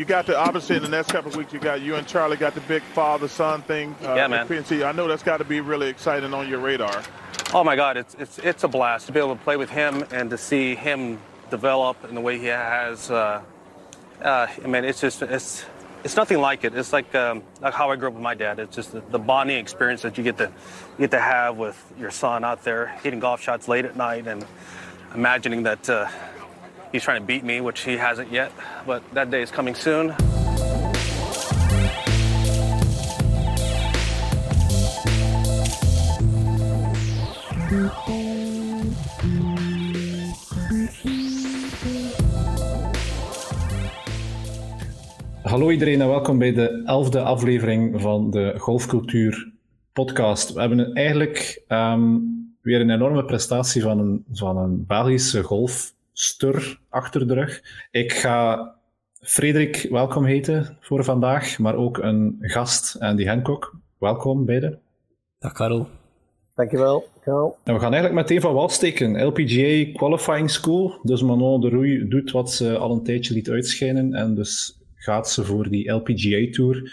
you got the obviously in the next couple of weeks, you got you and Charlie got the big father son thing. Uh, yeah, man. PNC. I know that's got to be really exciting on your radar. Oh my God, it's it's it's a blast to be able to play with him and to see him develop in the way he has. Uh, uh, I mean, it's just it's it's nothing like it. It's like um, like how I grew up with my dad. It's just the, the, bonding experience that you get to you get to have with your son out there hitting golf shots late at night and imagining that uh, he's trying to beat me, which he hasn't yet. But that day is coming soon. Hallo iedereen en welkom bij de elfde aflevering van de Golfcultuur podcast. We hebben eigenlijk um, weer een enorme prestatie van een, van een Belgische golfster achter de rug. Ik ga Frederik welkom heten voor vandaag, maar ook een gast, Andy Hancock. Welkom beiden. Dag Karel. Dankjewel, Karel. En we gaan eigenlijk meteen van wal steken. LPGA Qualifying School. Dus Manon de Roei doet wat ze al een tijdje liet uitschijnen en dus gaat ze voor die LPGA Tour.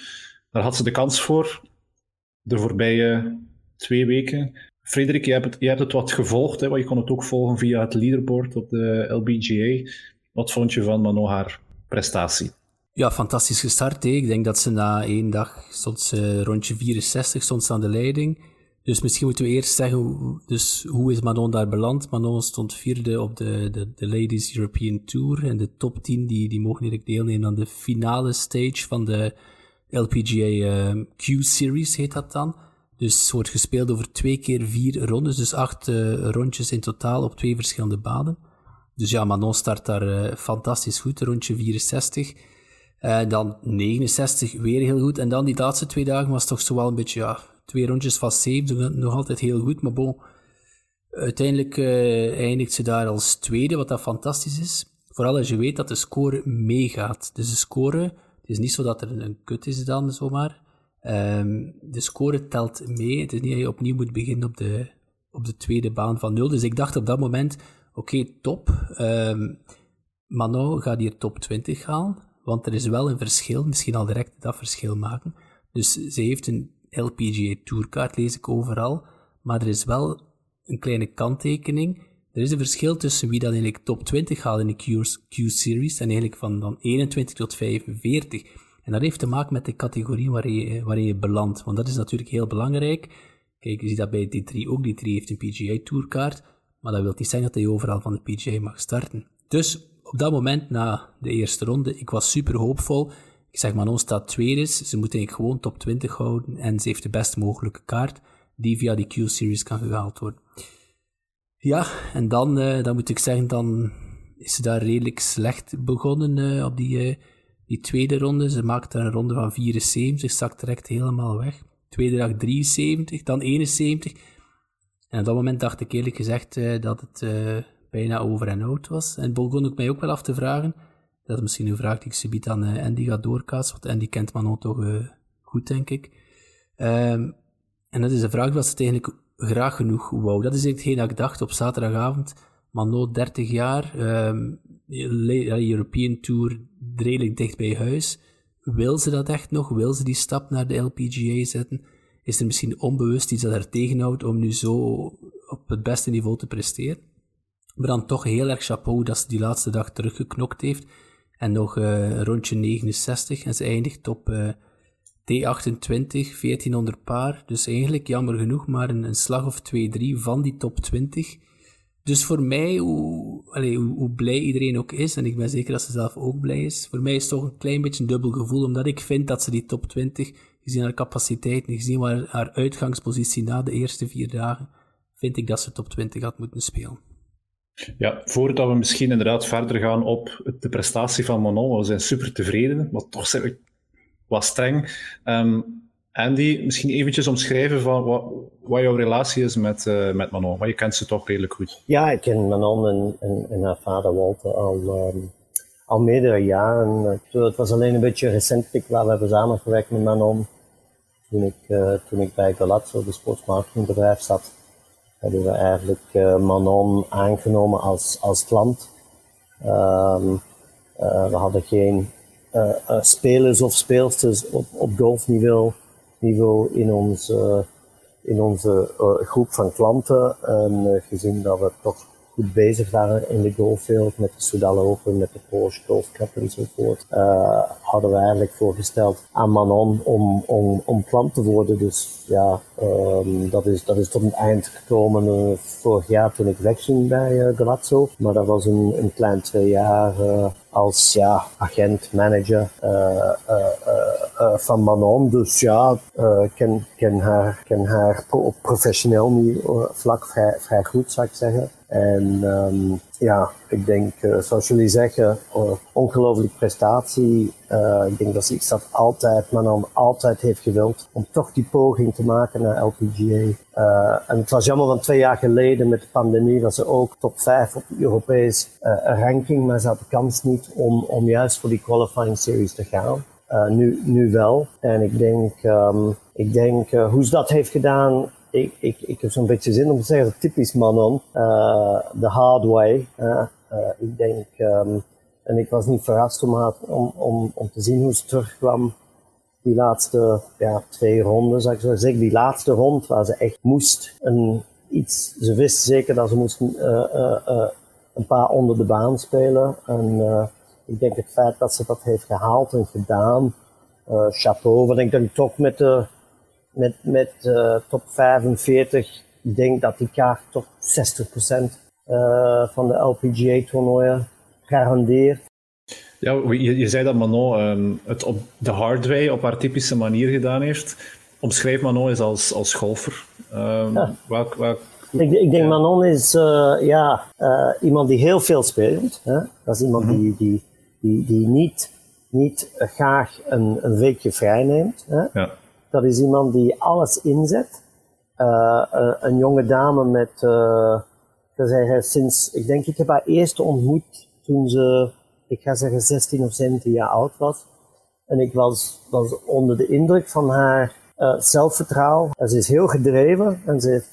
Daar had ze de kans voor de voorbije twee weken. Frederik, je hebt het, wat gevolgd, hè, want je kon het ook volgen via het leaderboard op de LPGA. Wat vond je van Manon haar prestatie? Ja, fantastisch gestart. Hè. Ik denk dat ze na één dag stond ze rondje 64 stond aan de leiding. Dus misschien moeten we eerst zeggen, dus hoe is Manon daar beland? Manon stond vierde op de, de, de Ladies European Tour. En de top 10 die, die mogen eigenlijk deelnemen aan de finale stage van de LPGA uh, Q-Series, heet dat dan. Dus wordt gespeeld over twee keer vier rondes, dus acht uh, rondjes in totaal op twee verschillende banen. Dus ja, Manon start daar uh, fantastisch goed, rondje 64. Uh, dan 69, weer heel goed. En dan die laatste twee dagen was toch zo wel een beetje, ja, twee rondjes van safe, nog altijd heel goed. Maar bon, uiteindelijk eindigt ze daar als tweede, wat dat fantastisch is. Vooral als je weet dat de score meegaat. Dus de score, het is niet zo dat er een kut is dan zomaar. Um, de score telt mee. Het is niet dat je opnieuw moet beginnen op de, op de tweede baan van nul. Dus ik dacht op dat moment, oké, top. Um, Manon gaat hier top 20 halen. Want er is wel een verschil, misschien al direct dat verschil maken. Dus ze heeft een LPGA Tourkaart lees ik overal. Maar er is wel een kleine kanttekening. Er is een verschil tussen wie dan eigenlijk top 20 haalt in de Q-series en eigenlijk van dan 21 tot 45. En dat heeft te maken met de categorie waarin je, waarin je belandt. Want dat is natuurlijk heel belangrijk. Kijk, je ziet dat bij D3 ook. D3 heeft een PGA Tourkaart. Maar dat wil niet zeggen dat hij overal van de PGA mag starten. Dus op dat moment, na de eerste ronde, ik was super hoopvol. Ik zeg, Manon staat tweede, ze moet eigenlijk gewoon top 20 houden en ze heeft de best mogelijke kaart die via die Q-series kan gehaald worden. Ja, en dan, uh, dan moet ik zeggen, dan is ze daar redelijk slecht begonnen uh, op die, die tweede ronde. Ze maakte een ronde van 74, zakt direct helemaal weg. Tweede dag 73, dan 71. En op dat moment dacht ik eerlijk gezegd dat het bijna over en out was. En begon ik mij ook wel af te vragen, dat is misschien een vraag die ik subiet aan uh, Andy ga doorkaatsen, want Andy kent Manon toch goed, denk ik. Um, en dat is een vraag wat ze eigenlijk graag genoeg wou. Dat is hetgeen dat ik dacht op zaterdagavond. Manon, 30 jaar, um, European Tour, redelijk dicht bij huis. Wil ze dat echt nog? Wil ze die stap naar de LPGA zetten? Is er misschien onbewust iets dat haar tegenhoudt om nu zo op het beste niveau te presteren? Maar dan toch heel erg chapeau dat ze die laatste dag teruggeknokt heeft. En nog uh, rondje 69 en ze eindigt op uh, T28, 1400 paar. Dus eigenlijk jammer genoeg maar een, een slag of 2-3 van die top 20. Dus voor mij, hoe, hoe, blij iedereen ook is, en ik ben zeker dat ze zelf ook blij is, voor mij is het toch een klein beetje een dubbel gevoel, omdat ik vind dat ze die top 20, gezien haar capaciteit en gezien haar, haar uitgangspositie na de eerste vier dagen, vind ik dat ze top 20 had moeten spelen. Ja, voordat we misschien inderdaad verder gaan op de prestatie van Manon, we zijn super tevreden, maar toch zijn we wat streng. Um, Andy, misschien eventjes omschrijven van wat, wat jouw relatie is met, uh, met Manon, want je kent ze toch redelijk goed. Ja, ik ken Manon en, en, en haar vader Walter al, um, al meerdere jaren. Het was alleen een beetje recent waar we hebben samengewerkt met Manon. Toen ik, uh, toen ik bij Galazzo, de sportsmarketingbedrijf, zat hebben we eigenlijk uh, Manon aangenomen als, als klant. Uh, we hadden geen spelers of speelsters op, op golfniveau niveau in onze, in onze groep van klanten. En gezien dat we toch goed bezig waren in de golfwereld met de Soudal Open, met de Porsche Golf Cup enzovoort, hadden we eigenlijk voorgesteld aan Manon om, om, om klant te worden. Dus ja, um, dat, is, dat is tot een eind gekomen uh, vorig jaar toen ik wegging bij uh, Galazzo. Maar dat was een, een klein twee jaar als ja, agent, manager van Manon. Dus ja, ik ken, ken, haar, ken haar op professioneel vlak vrij, goed, zou ik zeggen. En um, ja, ik denk, uh, zoals jullie zeggen, uh, ongelooflijk prestatie. Uh, ik denk dat ze iets dat altijd, maar altijd heeft gewild om toch die poging te maken naar LPGA. en het was jammer van twee jaar geleden met de pandemie dat ze ook top 5 op de Europees ranking, maar ze had de kans niet om, om juist voor die qualifying series te gaan. nu, nu wel. En ik denk, um, ik denk hoe ze dat heeft gedaan, ik, ik, ik heb zo'n beetje zin om te zeggen, typisch Manon, uh, the hard way. Uh, ik denk, um, en ik was niet verrast om, om, om, te zien hoe ze terugkwam. Die laatste ja, twee ronden, zou ik zo zeggen. Die laatste rond waar ze echt moest een, iets. Ze wist zeker dat ze moesten een paar onder de baan spelen. En ik denk het feit dat ze dat heeft gehaald en gedaan. chapeau, wat ik toch met de met, met uh, top 45, ik denk dat die kaart toch 60% uh, van de LPGA-toernooien garandeert. Ja, je, je zei dat Manon um, het op de hard way, op haar typische manier gedaan heeft. Omschrijf Manon eens als, als golfer. Um, ja. welk, welk, ik, ik, denk Manon is uh, ja, uh, iemand die heel veel speelt. Hè? Dat is iemand -hmm. die, die, die, die niet, niet graag een, een weekje vrij neemt. Hè? Ja. Dat is iemand die alles inzet. Uh, uh, een jonge dame met, uh, zeggen, sinds, ik denk, ik heb haar eerst ontmoet toen ze, ik ga zeggen, 16 of 17 jaar oud was. En ik was, onder de indruk van haar zelfvertrouwen. ze is heel gedreven en ze, heeft,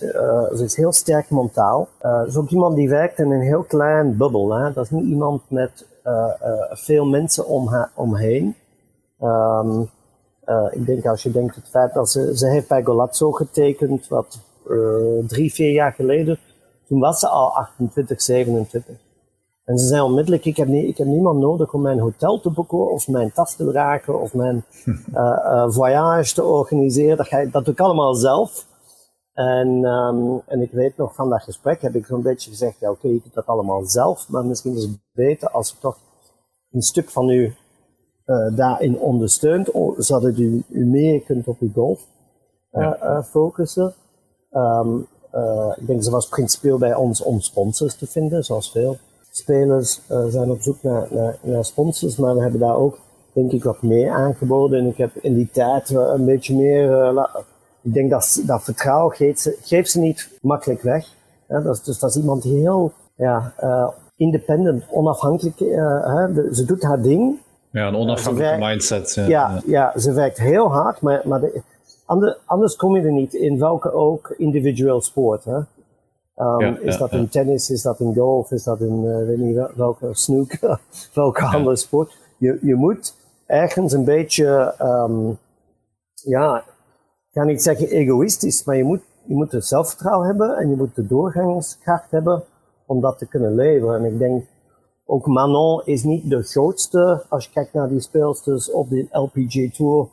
ze is heel sterk mentaal. ze is ook iemand die werkt in een heel klein bubbel. Hè? Dat is niet iemand met veel mensen om haar omheen. Uh, ik denk als je denkt het feit dat ze, ze heeft bij Golazzo getekend, wat uh, drie, vier jaar geleden, toen was ze al 28, 27. En ze zei onmiddellijk, ik heb, nie, ik heb niemand nodig om mijn hotel te boeken, of mijn tas te dragen, of mijn uh, voyage te organiseren. Dat, ga, dat doe ik allemaal zelf. En, um, en ik weet nog van dat gesprek heb ik zo'n beetje gezegd, ja oké, okay, ik doe dat allemaal zelf, maar misschien is het beter als ik toch een stuk van u uh, daarin ondersteunt, zodat u, u meer kunt op uw golf ja. uh, focussen. Um, ik denk, ze was principieel bij ons om sponsors te vinden, zoals veel spelers zijn op zoek naar, naar, naar, sponsors, maar we hebben daar ook, denk ik, wat meer aangeboden. En ik heb in die tijd een beetje meer, ik denk dat, dat vertrouwen geeft ze, geeft ze niet makkelijk weg. Ja, dat is, dus dat is iemand die heel ja, independent, onafhankelijk, hè, ze doet haar ding, ja, een onafhankelijke mindset. Ja. Ja, ja. ze werkt heel hard, maar, maar de, anders kom je er niet in welke ook individueel sport. Hè? Um, ja, is dat in tennis, is dat in golf, is dat in uh, weet niet welke snooker, welke andere sport. Je, je moet ergens een beetje, um, ja, ik ga niet zeggen egoïstisch, maar je moet, je moet het zelfvertrouwen hebben en je moet de doorgangskracht hebben om dat te kunnen leveren. En ik denk ook Manon is niet de grootste, als je kijkt naar die speelsters op de LPG Tour.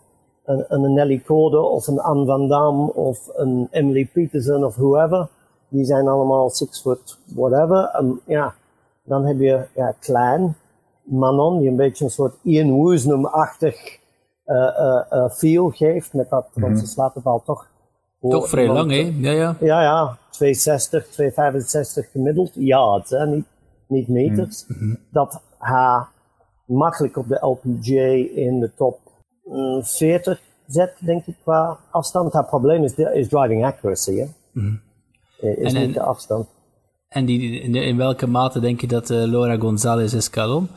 Een, een Nelly Code of een Anne Van Dam of een Emily Peterson of whoever. Die zijn allemaal six foot whatever. En ja, dan heb je ja, klein Manon, die een beetje een soort Ian Woosnum-achtig uh, uh, uh, feel geeft. Met dat, want ze slaat de bal toch... Toch vrij lang, hè? Ja, ja. Ja, ja. 260, 265 gemiddeld. Ja, het, hè, niet niet meters, mm-hmm. dat hij makkelijk op de LPGA in de top 40 mm, zet, denk ik, qua afstand. Het probleem is, is driving accuracy, hè? Mm-hmm. Is en, niet de afstand. En die, in, welke mate denk je dat uh, Laura González Escalon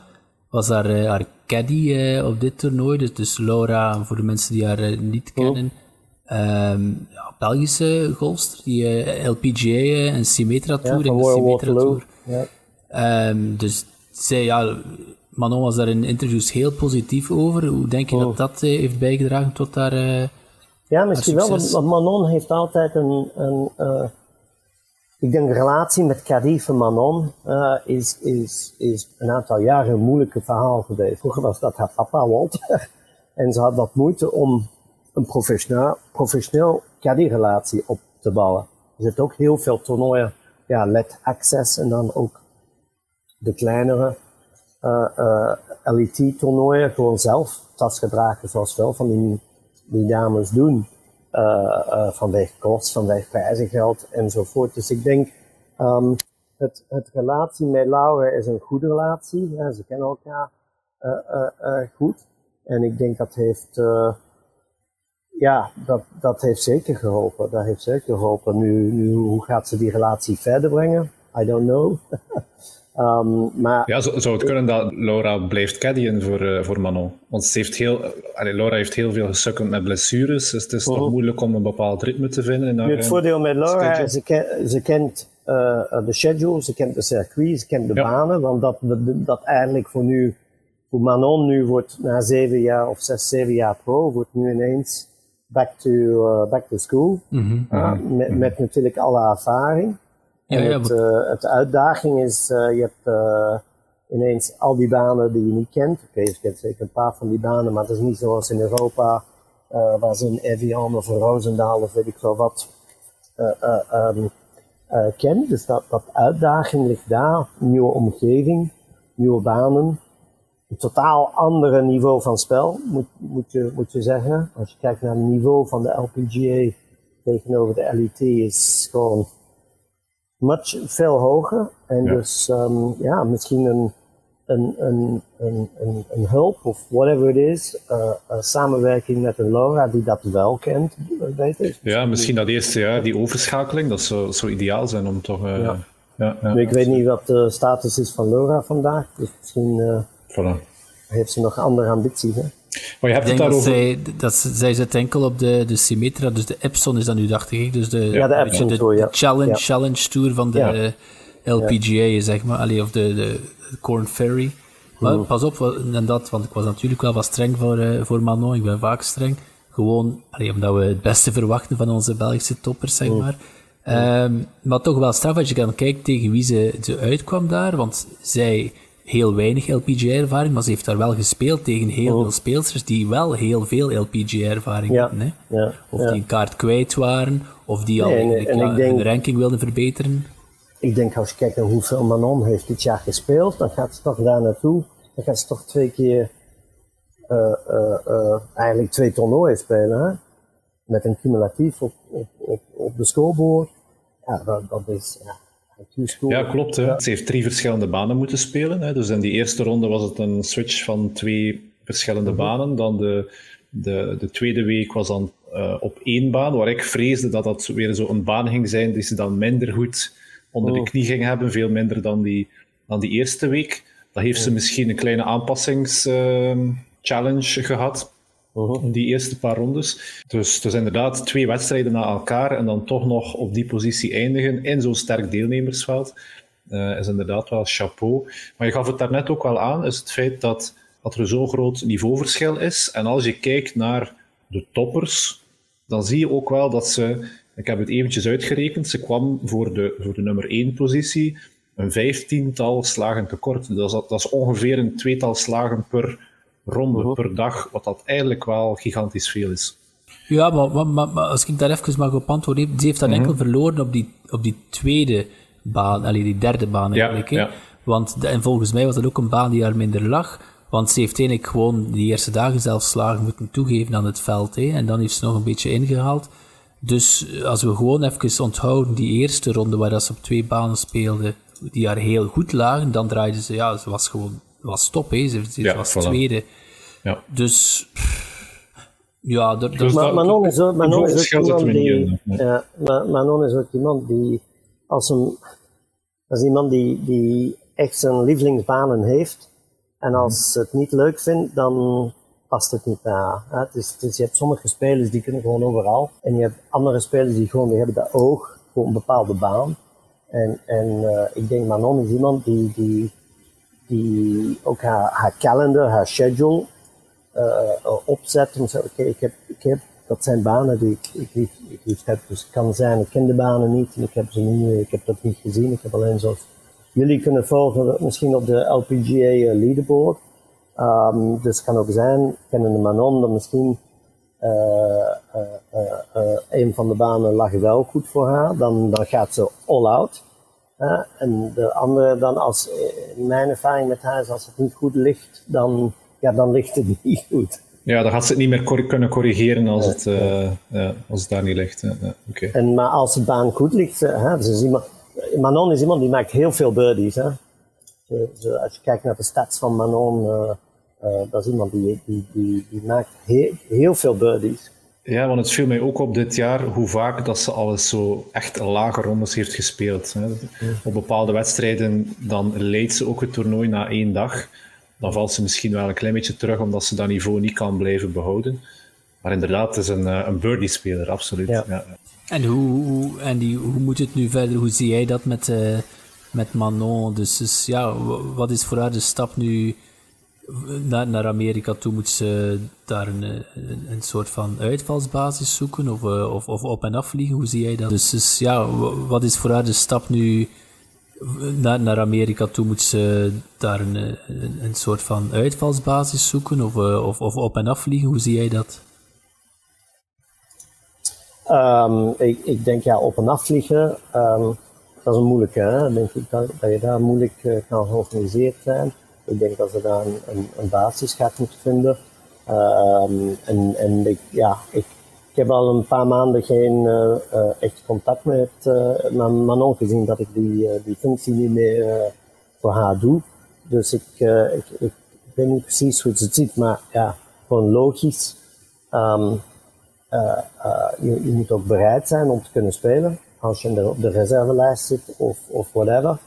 was daar uh, haar caddy uh, op dit toernooi? Dus, dus Laura, voor de mensen die haar niet kennen, um, ja, Belgische golfster, die LPGA en Symmetra Tour ja, en de Symmetra Tour. Ja. Um, dus zij, ja, Manon was daar in interviews heel positief over. Hoe denk je dat Oh. dat eh, heeft bijgedragen tot daar... eh, Ja, misschien wel, want, Manon heeft altijd een, een eh, ik denk de relatie met Carif en Manon is, is, is een aantal jaren een moeilijke verhaal geweest. Vroeger was dat haar papa Walter en ze had wat moeite om een professioneel, professioneel caddy-relatie op te bouwen. Er zitten ook heel veel toernooien, ja, LED Access en dan ook de kleinere eh eh LET-toernooien gewoon zelf tas gedragen, zoals veel van die, die dames doen. Eh, vanwege kost, vanwege prijzengeld enzovoort. Dus ik denk, ehm, het, het relatie met Laura is een goede relatie. Ja, ze kennen elkaar goed. En ik denk dat heeft, ja, dat, dat heeft zeker geholpen. Dat heeft zeker geholpen. Nu, nu, hoe gaat ze die relatie verder brengen? I don't know. Ehm, maar Ja, zou, zou het kunnen dat Laura blijft caddyen voor, eh, voor Manon? Want ze heeft heel, allee, Laura heeft heel veel gesukkeld met blessures, dus het is nog Mhm. moeilijk om een bepaald ritme te vinden. In haar, Nu, het eh, voordeel met Laura ze, ken- ze kent eh, de schedule, ze kent de circuit, ze kent de Ja. banen, want dat, dat, eigenlijk voor nu, voor Manon nu wordt na zeven jaar of zes, zeven jaar pro, wordt nu ineens back to, back to school. Ja, met, met natuurlijk alle ervaring. Ja, het, eh, het uitdaging is, eh, je hebt eh, ineens al die banen die je niet kent. Oké, je kent zeker een paar van die banen, maar het is niet zoals in Europa, eh, waar ze een Evian of een Roosendaal of weet ik veel wat eh, eh, eh, kent. Dus dat, dat uitdaging ligt daar, nieuwe omgeving, nieuwe banen. Een totaal andere niveau van spel, moet, moet, je, moet je zeggen. Als je kijkt naar het niveau van de LPGA tegenover de LET, is gewoon much veel hoger. En Ja. dus ehm, ja, misschien een, een, een, een, een, een hulp of whatever it is, eh, samenwerking met een Laura die dat wel kent, beter. Ja, misschien dat eerste jaar, die overschakeling, dat zou, zou ideaal zijn om toch... eh, Ja. ja, ik weet niet wat de status is van Laura vandaag, dus misschien Voilà. Heeft ze nog andere ambities. Hè? Maar je hebt Ik het denk dat daarover... zij, dat zij zit enkel op de, de Symmetra, dus de Epson is dat nu, dacht ik. Dus de, Ja, de weet Epson je, de, Tour, ja. de challenge, Ja. challenge Tour van de Ja. LPGA, zeg maar. Allee, of de, de, Corn Ferry. Maar Mhm. pas op, en dat, want ik was natuurlijk wel wat streng voor, eh, voor Manon. Ik ben vaak streng. Gewoon, allee, omdat we het beste verwachten van onze Belgische toppers, zeg Mhm. maar. Ehm, maar toch wel straf als je dan kijkt tegen wie ze, ze uitkwam daar. Want zij heel weinig LPGA-ervaring, maar ze heeft daar wel gespeeld tegen heel veel speelsters die wel heel veel LPGA-ervaring Ja. hadden. Hè? Ja, Of ja. die een kaart kwijt waren, of die al en- eigenlijk, en ja, ik denk- hun ranking wilden verbeteren. Ik denk als je kijkt naar hoeveel Manon heeft dit jaar gespeeld, dan gaat ze toch daar naartoe. Dan gaat ze toch twee keer, eh, eh, eh, eigenlijk twee toernooien spelen. Hè? Met een cumulatief op, op, op, op de scoreboard. Ja, dat, dat is ja. Ja, klopt. Hè. Ze heeft drie verschillende banen moeten spelen. Hè. Dus in die eerste ronde was het een switch van twee verschillende banen. Dan de, de, de tweede week was dan eh, op één baan, waar ik vreesde dat dat weer zo'n baan ging zijn die ze dan minder goed onder de knie ging hebben. Veel minder dan die, dan die eerste week. Dan heeft ze misschien een kleine aanpassingschallenge gehad in die eerste paar rondes. Dus, dus inderdaad, twee wedstrijden na elkaar en dan toch nog op die positie eindigen in zo'n sterk deelnemersveld. eh, is inderdaad wel chapeau. Maar je gaf het daarnet ook wel aan, is het feit dat, dat er zo'n groot niveauverschil is. En als je kijkt naar de toppers, dan zie je ook wel dat ze, ik heb het eventjes uitgerekend, ze kwam voor de, voor de nummer 1 positie een vijftiental slagen tekort. Dat is, dat is ongeveer een tweetal slagen per ronde, per dag, wat dat eigenlijk wel gigantisch veel is. Ja, maar, maar, maar, maar als ik daar even mag op antwoorden, ze heeft dan Mhm. enkel verloren op die, op die tweede baan, allee, die derde baan eigenlijk. ja. Want, en volgens mij was dat ook een baan die daar minder lag, want ze heeft eigenlijk gewoon die eerste dagen zelfs slagen moeten toegeven aan het veld, hè, en dan heeft ze nog een beetje ingehaald. Dus eh, als we gewoon even onthouden die eerste ronde waar dat ze op twee banen speelde, die daar heel goed lagen, dan draaide ze, ja, ze was gewoon, was top, hè. Ze, ze Ja, was voilà. tweede. Ja. Dus, ja, er- er- Dus Maar dat- Manon is ook, Manon is ook iemand die, ja, Ma- Manon is ook iemand die, als een, als iemand die, die echt zijn lievelingsbanen heeft, en als ze het niet leuk vindt, dan past het niet na. hè. Het is, het is, je hebt sommige spelers die kunnen gewoon overal, en je hebt andere spelers die gewoon, die hebben dat oog voor een bepaalde baan. En, en eh, ik denk Manon is iemand die, die die ook haar, haar calendar, haar schedule opzet. En zeggen, oké, ik, heb, ik dat zijn banen die ik, ik, ik heb. Dus het kan zijn, ik ken de banen niet en ik heb ze niet, ik heb dat niet gezien. Ik heb alleen zoals jullie kunnen volgen, misschien op de LPGA leaderboard. Um, dus het kan ook zijn, kennende Manon, dat misschien uh, uh, een van de banen lag wel goed voor haar. Dan, dan gaat ze all out. En de andere dan, als mijn ervaring met haar is, als het niet goed ligt, dan, ja, dan ligt het niet goed. Ja, dan gaat ze het niet meer kunnen corrigeren als, het, ja, als het daar niet ligt. Ja, okay. en, maar als de baan goed ligt, hè, ze is iemand, Manon is iemand die maakt heel veel birdies. Hè? als je kijkt naar de stats van Manon, uh, dat is iemand die, die, die, die maakt heel, heel veel birdies. Ja, want het viel mij ook op dit jaar hoe vaak dat ze alles zo echt lage rondes heeft gespeeld. Hè. Op bepaalde wedstrijden dan leidt ze ook het toernooi na één dag. Dan valt ze misschien wel een klein beetje terug omdat ze dat niveau niet kan blijven behouden. Maar inderdaad, het is een, eh, een birdie-speler, absoluut. Ja. Ja. En, hoe, en die, hoe moet het nu verder? Hoe zie jij dat met, uh, met Manon? Dus, dus ja, wat is voor haar de stap nu naar, naar Amerika toe moet ze daar een, een, soort van uitvalsbasis zoeken of, eh, of, of op en af vliegen? Hoe zie jij dat? Dus, dus ja, wat is voor haar de stap nu naar, naar Amerika toe? Moet ze daar een, een, soort van uitvalsbasis zoeken of, eh, of, of op en af vliegen? Hoe zie jij dat? Um, ik, denk ja, op en af vliegen, um, dat is een moeilijke. Hè? Denk ik dat, dat je daar moeilijk uh, kan georganiseerd zijn. Ik denk dat ze daar een, basis gaat moeten vinden. Um, en en ik, ja, ik, heb al een paar maanden geen uh, uh, echt contact met uh, Manon gezien dat ik die, die functie niet meer voor haar doe. Dus ik, ik, ik, weet niet precies hoe ze het ziet, maar ja, gewoon logisch. Um, je, je, moet ook bereid zijn om te kunnen spelen als je op de reservelijst zit of, of whatever.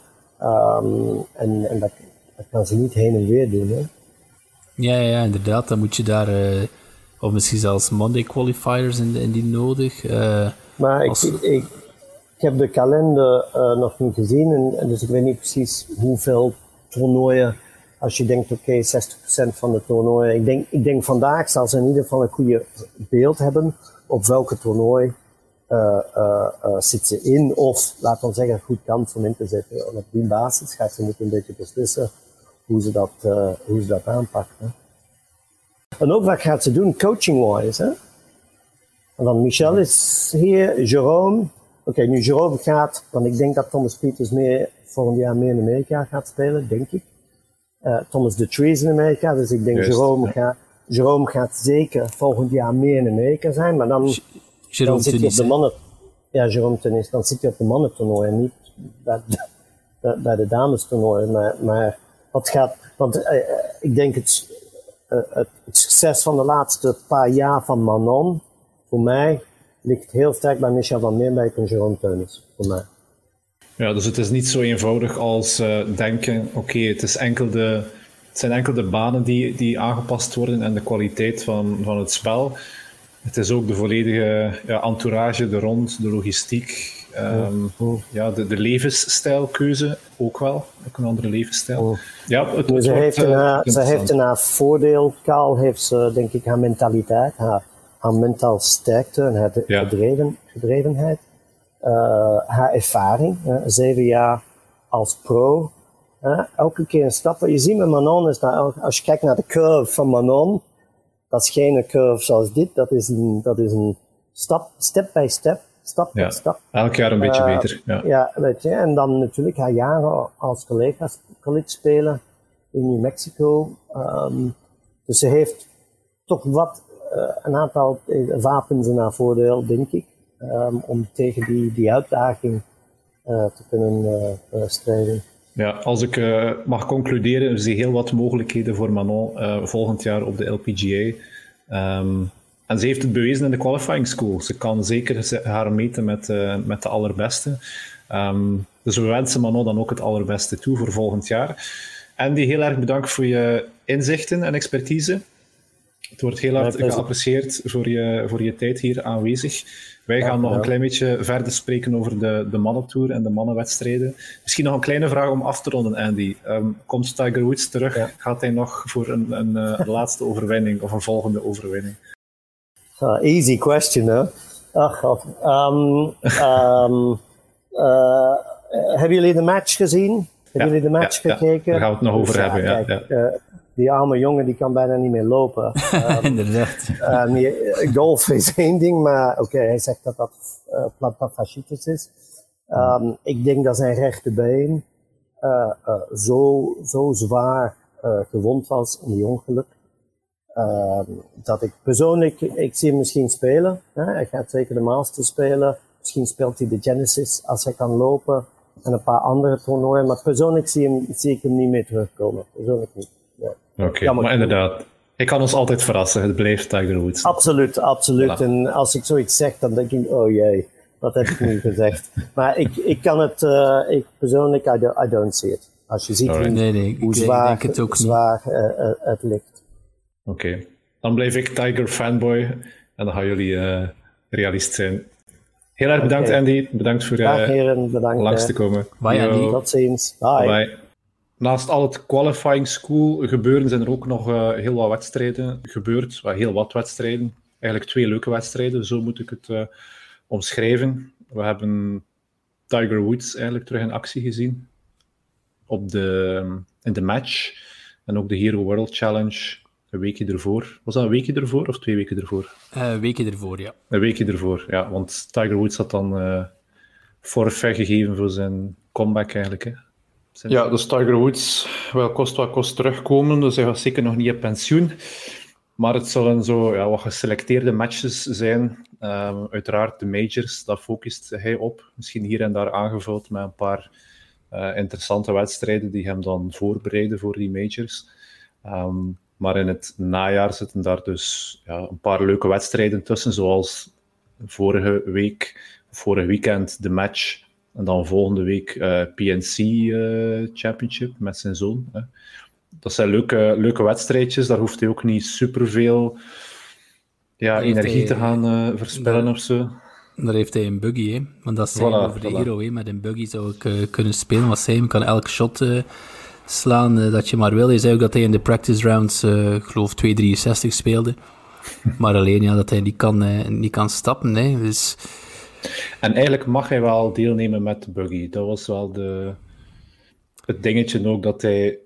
Um, en, en dat, dat kan ze niet heen en weer doen. Hè? Ja, ja, inderdaad. Dan moet je daar, uh, of misschien zelfs Monday qualifiers in, in die nodig. Uh, maar ik, ik, ik, heb de kalender uh, nog niet gezien, en, en, dus ik weet niet precies hoeveel toernooien. Als je denkt, oké, okay, 60% van de toernooien. Ik denk, ik denk vandaag zal ze in ieder geval een goede beeld hebben op welke toernooi uh, uh, uh, zit ze in, of laten we zeggen, goed kans om in te zetten. En op die basis gaat ze moeten een beetje beslissen hoe ze dat, uh, hoe ze dat. En ook wat gaat ze doen, coaching-wise. Dan Michel is hier, Jerome. Oké, okay, nu Jerome gaat, want ik denk dat Thomas Peters meer volgend jaar meer in Amerika gaat spelen, denk ik. Uh, Thomas de Trees in Amerika, dus ik denk Jerome, ja. gaat, Jerome gaat zeker volgend jaar meer in Amerika zijn, maar dan, Jerome dan zit hij op de mannen... Ja, Jerome Tennis, dan zit hij op de mannentoernooi en niet bij, bij, bij de damestoernooi, maar, maar want uh, ik denk het, uh, het, het, succes van de laatste paar jaar van Manon, voor mij, ligt heel sterk bij Michel van Meerbeek en Jerome Teunis, voor mij. Ja, dus het is niet zo eenvoudig als denken, oké, het de, zijn enkel de banen die, die aangepast worden en de kwaliteit van, van het spel. Het is ook de volledige ja, entourage, de rond, de logistiek, Um, oh. Ja, de, de levensstijlkeuze ook wel. Ook een andere levensstijl. Oh. Ja, het, het ze, wordt, heeft een, uh, ze heeft een voordeel, Kaal heeft ze denk ik haar mentaliteit, haar, haar mentaal sterkte en haar ja. gedreven, gedrevenheid. Uh, haar ervaring, uh, zeven jaar als pro. elke keer een stap. Je ziet met Manon, is dat, als je kijkt naar de curve van Manon, dat is geen curve zoals dit, dat is een, dat is een stap, step by step stap ja, stap. Elk jaar een beetje uh, beter. Ja. ja, weet je. En dan natuurlijk haar jaren als collega college spelen in New Mexico. Um, dus ze heeft toch wat, uh, een aantal wapens in haar voordeel, denk ik. Um, om tegen die, die uitdaging uh, te kunnen strijden. Ja, als ik mag concluderen, zie heel wat mogelijkheden voor Manon volgend jaar op de LPGA. Um, en ze heeft het bewezen in de qualifying school. Ze kan zeker haar meten met, uh, met de allerbeste. Um, dus we wensen Manon dan ook het allerbeste toe voor volgend jaar. Andy, heel erg bedankt voor je inzichten en expertise. Het wordt heel hard geapprecieerd voor je, voor je tijd hier aanwezig. Wij gaan nog een klein beetje verder spreken over de, de mannentour en de mannenwedstrijden. Misschien nog een kleine vraag om af te ronden, Andy. Um, komt Tiger Woods terug? Gaat hij nog voor een, een, een, laatste overwinning of een volgende overwinning? Uh, easy question, hè? Ach, um, um, uh, hebben jullie de match gezien? Hebben jullie de match gekeken? daar gaan we het nog over dus hebben. Ja, kijk, uh, die arme jongen die kan bijna niet meer lopen. Um, Inderdaad. Uh, golf is één ding, maar oké, hij zegt dat dat uh, plantar fasciitis is. Um, ik denk dat zijn rechterbeen uh, zo, zo zwaar gewond was in die ongeluk. Ehm, dat ik persoonlijk, ik zie hem misschien spelen. Hè? Hij gaat zeker de Master spelen. Misschien speelt hij de Genesis als hij kan lopen. En een paar andere toernooien. Maar persoonlijk zie, hem, zie ik hem niet meer terugkomen. Persoonlijk niet. Oké, maar inderdaad. Ik kan ons altijd verrassen. Het blijft Tiger Woods. Absoluut, absoluut. En als ik zoiets zeg, dan denk ik, oh jee, wat heb ik nu gezegd? maar ik, ik kan het, uh, ik persoonlijk, I don't, I don't see it. Als je ziet hoe, nee, nee, hoe zwaar, het, ook zwaar uh, het ligt. Oké, dan blijf ik Tiger fanboy en dan gaan jullie uh, realist zijn. Heel erg bedankt okay. Andy, bedankt voor Dag, heren, bedankt, langs te komen. Bye Andy, tot ziens. Bye. Bye. Naast al het qualifying school gebeuren zijn er ook nog uh, heel wat wedstrijden gebeurd. Well, heel wat wedstrijden. Eigenlijk twee leuke wedstrijden, zo moet ik het uh, omschrijven. We hebben Tiger Woods eigenlijk terug in actie gezien. Op de, in de match. En ook de Hero World Challenge een weekje ervoor. Was dat een weekje ervoor of twee weken ervoor? Uh, een weekje ervoor, ja. Een weekje ervoor, ja. Want Tiger Woods had dan uh, forfait gegeven voor zijn comeback eigenlijk. Hè. Ja, dus Tiger Woods, wel kost wat kost terugkomen, dus hij was zeker nog niet op pensioen. Maar het zullen zo ja, wat geselecteerde matches zijn. Um, uiteraard de majors, daar focust hij op. Misschien hier en daar aangevuld met een paar uh, interessante wedstrijden die hem dan voorbereiden voor die majors. Um, maar in het najaar zitten daar dus ja, een paar leuke wedstrijden tussen, zoals vorige week, vorig weekend de match en dan volgende week uh, eh, PNC uh, eh, Championship met zijn zoon. Hè. Dat zijn leuke, leuke wedstrijdjes, daar hoeft hij ook niet superveel ja, energie te gaan uh, verspillen daar, of zo. Daar heeft hij een buggy, hè. want dat is voilà, over de hero. Hè. Met een buggy zou ik kunnen spelen, wat hij kan elk shot slaan dat je maar wil. Je zei ook dat hij in de practice rounds, ik geloof 2,63 speelde. maar alleen ja, dat hij niet kan, niet kan stappen. Hè. Dus en eigenlijk mag hij wel deelnemen met Buggy. Dat was wel de, het dingetje ook dat hij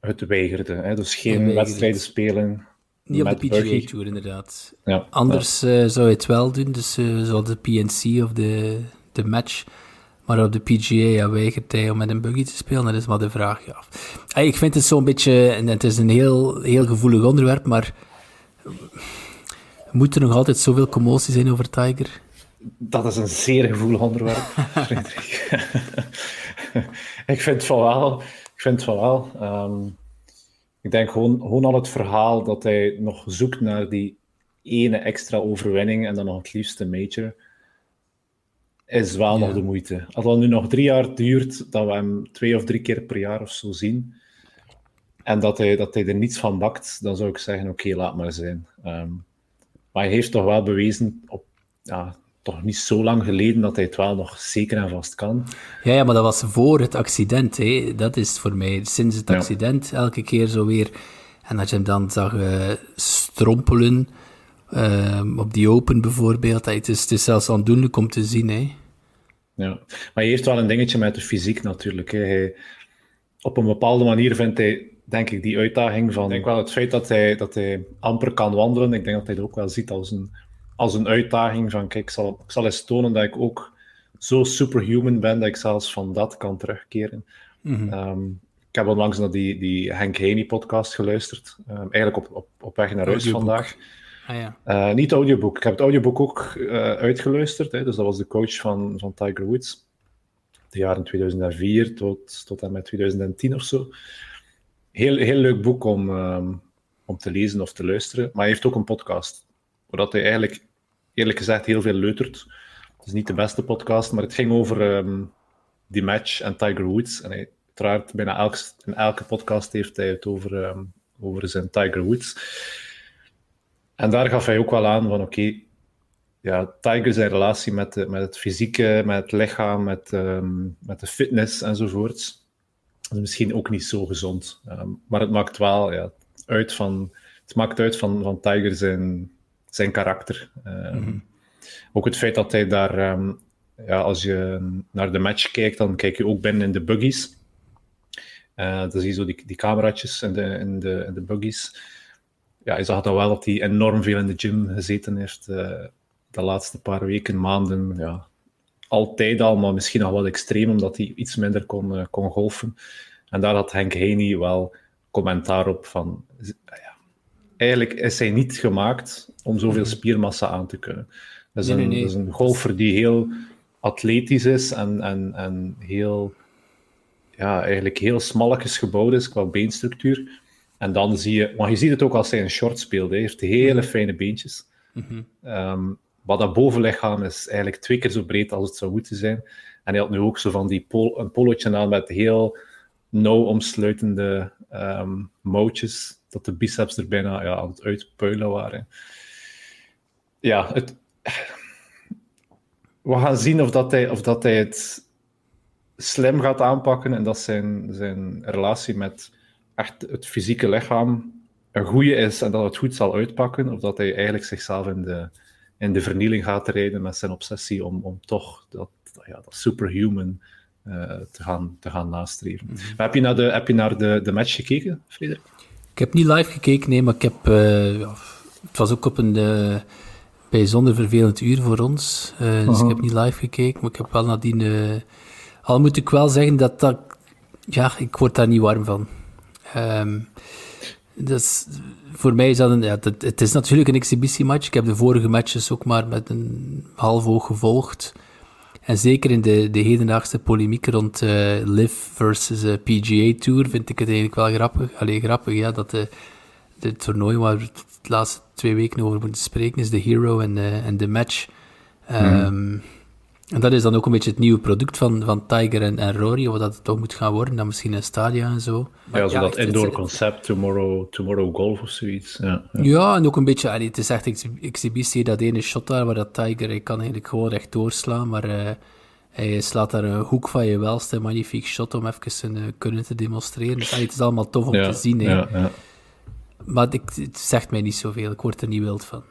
het weigerde. Hè? Dus geen wedstrijden spelen. Niet op de PGA Tour, inderdaad. Ja, Anders uh, zou hij het wel doen, dus uh, zou de PNC of de, de match. Maar op de PGA ja, weigert hij om met een buggy te spelen. Dat is maar de vraag. Ik vind het zo'n beetje, het is een heel, heel gevoelig onderwerp, maar moet er nog altijd zoveel commotie zijn over Tiger? Dat is een zeer gevoelig onderwerp, Frederik. ik vind wel. Ik vind van wel. Um, ik denk gewoon, gewoon al het verhaal dat hij nog zoekt naar die ene extra overwinning en dan nog het liefste major, is wel nog de moeite. Als het nu nog drie jaar duurt, dat we hem twee of drie keer per jaar of zo zien, en dat hij, dat hij er niets van bakt, dan zou ik zeggen, oké, okay, laat maar zijn. Um, maar hij heeft toch wel bewezen op ja, toch niet zo lang geleden dat hij het wel nog zeker en vast kan. Ja, ja maar dat was voor het accident. Hè. Dat is voor mij sinds het accident elke keer zo weer. En dat je hem dan zag uh, strompelen uh, op die Open bijvoorbeeld. Het is, het is zelfs aandoenlijk om te zien. Hè. Ja, maar hij heeft wel een dingetje met de fysiek natuurlijk. Hè. Hij, op een bepaalde manier vindt hij, denk ik, die uitdaging van... Ik denk wel het feit dat hij, dat hij amper kan wandelen. Ik denk dat hij het ook wel ziet als een als een uitdaging van, kijk, ik zal, ik zal eens tonen dat ik ook zo superhuman ben dat ik zelfs van dat kan terugkeren. Mhm. Ehm, ik heb onlangs naar die, die Henk Haney podcast geluisterd. Um, eigenlijk op, op, op weg naar huis vandaag. Ah. Uh, niet audioboek. Ik heb het audioboek ook uh, uitgeluisterd. Hè. Dus dat was de coach van, van Tiger Woods. De jaren 2004 tot, tot en met 2010 of zo. Heel, heel leuk boek om, um, om te lezen of te luisteren. Maar hij heeft ook een podcast. Waar hij eigenlijk eerlijk gezegd heel veel leutert. Het is niet de beste podcast, maar het ging over um, die match en Tiger Woods. En hij, uiteraard, bijna in elke podcast heeft hij het over, um, over zijn Tiger Woods. En daar gaf hij ook wel aan van oké, ja, Tiger zijn relatie met, de, met het fysieke, met het lichaam, met, ehm, met de fitness enzovoort, is misschien ook niet zo gezond. Ehm, maar het maakt wel ja, uit van, het maakt uit van, van Tiger zijn, zijn karakter. Ehm, ook het feit dat hij daar, ja, als je naar de match kijkt, dan kijk je ook binnen in de buggies. Uh, dan zie je zo die, die cameraatjes in de, in, de, in de buggies. Ja, je zag dan wel dat hij enorm veel in de gym gezeten heeft. Uh, de laatste paar weken, maanden, ja, altijd al, maar misschien nog wat extreem, omdat hij iets minder kon, uh, kon golfen. En daar had Henk Heini wel commentaar op van... Ja, eigenlijk is hij niet gemaakt om zoveel mhm. spiermassa aan te kunnen. Dat is, een, Dat is een golfer die heel atletisch is en, en, en heel, ja, eigenlijk heel smalletjes gebouwd is qua beenstructuur. En dan zie je, maar je ziet het ook als hij een short speelt. Hij heeft hele mhm. fijne beentjes. Mm -hmm. maar dat bovenlichaam is eigenlijk twee keer zo breed als het zou moeten zijn. En hij had nu ook zo van die pol een polootje aan met heel nauw omsluitende um, mouwtjes, dat de biceps er bijna ja, aan het uitpuilen waren. Ja, het, we gaan zien of, dat hij, of dat hij het slim gaat aanpakken en dat zijn, zijn relatie met echt het fysieke lichaam een goede is en dat het goed zal uitpakken, of dat hij eigenlijk zichzelf in de, in de vernieling gaat rijden met zijn obsessie om, om toch dat, ja, dat superhuman uh, te, gaan, te gaan nastreven. Mhm. Maar heb je naar, de, heb je naar de, de match gekeken, Frederik? Ik heb niet live gekeken, nee, maar ik heb... Uh, ja, het was ook op een... Uh, bijzonder vervelend uur voor ons. Dus ik heb niet live gekeken, maar ik heb wel nadien... Al moet ik wel zeggen dat dat... Ja, ik word daar niet warm van. Um, dus voor mij is dat een... Ja, dat, het is natuurlijk een exhibitiematch. Ik heb de vorige matches ook maar met een half oog gevolgd. En zeker in de, de hedendaagse polemiek rond uh, Live versus uh, PGA Tour vind ik het eigenlijk wel grappig. Alleen grappig, ja, dat de, de toernooi waar we het de laatste twee weken over moeten spreken is de Hero en, en de Match. Um, En dat is dan ook een beetje het nieuwe product van, van Tiger en, en Rory, of dat het toch moet gaan worden, dan misschien een stadia en zo. Maar, ja, zo dat indoor concept, tomorrow, tomorrow Golf of zoiets. Ja, ja. ja en ook een beetje, allee, het is echt ex exhibitie, dat ene shot daar, waar dat Tiger, hij kan eigenlijk gewoon recht doorslaan, maar uh, hij slaat daar een hoek van je welste magnifiek shot om even zijn uh, kunnen te demonstreren. Dus, allee, het is allemaal tof om te zien. Ja, ja. Maar ik, het zegt mij niet zoveel, ik word er niet wild van.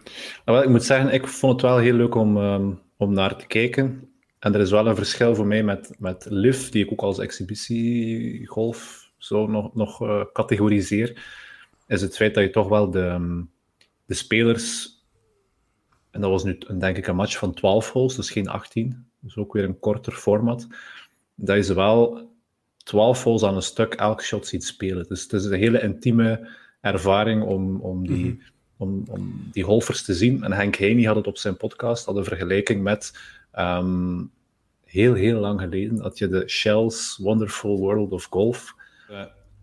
Nou, ik moet zeggen, ik vond het wel heel leuk om, um, om naar te kijken. En er is wel een verschil voor mij met, met LIV, die ik ook als exhibitiegolf zo nog, nog uh, categoriseer, is het feit dat je toch wel de, ehm, de spelers, en dat was nu denk ik een match van 12 holes, dus geen 18, dus ook weer een korter format, dat je ze wel 12 holes aan een stuk elk shot ziet spelen. Dus het is een hele intieme ervaring om, om die... Mhm. Om, om, die golfers te zien. En Henk Heini had het op zijn podcast, had een vergelijking met Um, heel, heel lang geleden had je de Shell's Wonderful World of Golf.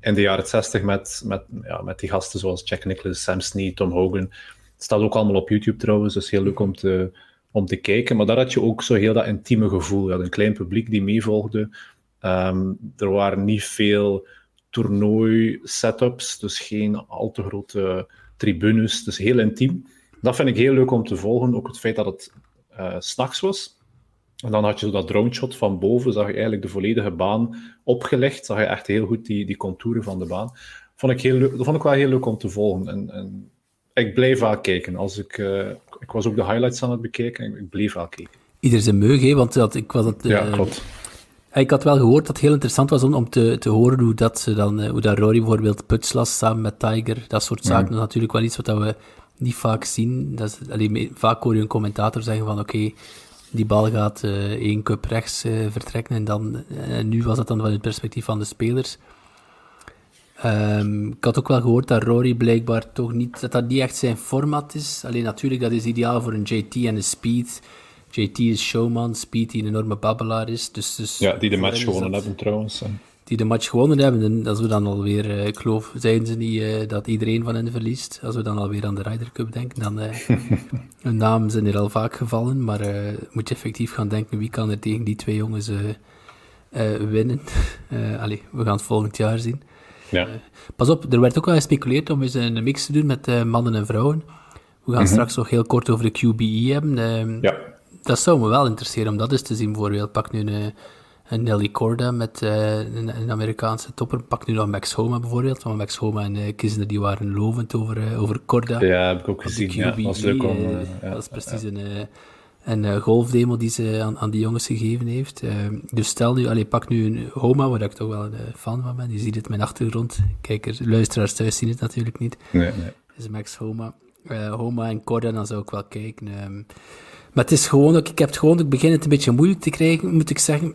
In de jaren 60 met, met, ja, met die gasten zoals Jack Nicklaus, Sam Snead, Tom Hogan. Het staat ook allemaal op YouTube trouwens, dus heel leuk om te, om te kijken. Maar daar had je ook zo heel dat intieme gevoel. Je had een klein publiek die meevolgde. Um, er waren niet veel toernooi-setups, dus geen al te grote tribunes. Dus heel intiem. Dat vind ik heel leuk om te volgen. Ook het feit dat het uh, s'nachts was. En dan had je zo dat drone shot van boven, zag je eigenlijk de volledige baan opgelegd. Zag je echt heel goed die, die contouren van de baan. Vond ik, heel vond ik wel heel leuk om te volgen. En, en ik bleef wel kijken. Als ik, uh, ik was ook de highlights aan het bekijken en ik bleef wel kijken. Ieder zijn meug, hè? want dat, ik was het... Uh, ja, klopt. Ik had wel gehoord dat het heel interessant was om, om te, te horen hoe dat, ze dan, uh, hoe dat Rory bijvoorbeeld puts las samen met Tiger. Dat soort zaken. Dat is natuurlijk wel iets wat we niet vaak zien. Dat is, vaak hoor je een commentator zeggen van oké, okay, die bal gaat uh, één cup rechts uh, vertrekken. En dan, uh, nu was dat dan van het perspectief van de spelers. Um, ik had ook wel gehoord dat Rory blijkbaar toch niet, dat dat niet echt zijn format is. Alleen natuurlijk, dat is ideaal voor een JT en een Speed. JT is showman, Speed die een enorme babbelaar is. Dus, dus ja, die de match gewonnen hebben trouwens die de match gewonnen hebben. En als we dan alweer, uh, ik geloof, zeiden ze niet uh, dat iedereen van hen verliest. Als we dan alweer aan de Ryder Cup denken, dan uh, hun namen zijn er al vaak gevallen. Maar moet je effectief gaan denken, wie kan er tegen die twee jongens winnen? allee, we gaan het volgend jaar zien. Ja. pas op, er werd ook al gespeculeerd om eens een mix te doen met mannen en vrouwen. We gaan straks nog heel kort over de QBE hebben. Ja. Dat zou me wel interesseren om dat eens te zien. Bijvoorbeeld, pak nu een, een Nelly Corda met eh, een, een Amerikaanse topper. Pak nu nog Max Homa bijvoorbeeld. Want Max Homa en uh, Kisner die waren lovend over, uh, over Corda. Ja, heb ik ook gezien. Ja, was leuk om... eh, eh, ja, dat is precies een, eh, een eh, golfdemo die ze aan, aan die jongens gegeven heeft. Eh, dus stel nu, allee, pak nu een Homa, waar ik toch wel een eh, fan van ben. Je ziet het mijn achtergrond. Kijkers, luisteraars thuis zien het natuurlijk niet. Nee, nee. is Max Homa. Eh, Homa en Corda, dan zou ik wel kijken. ehm. maar het is gewoon ook, ik heb het gewoon, ik begin het een beetje moeilijk te krijgen, moet ik zeggen.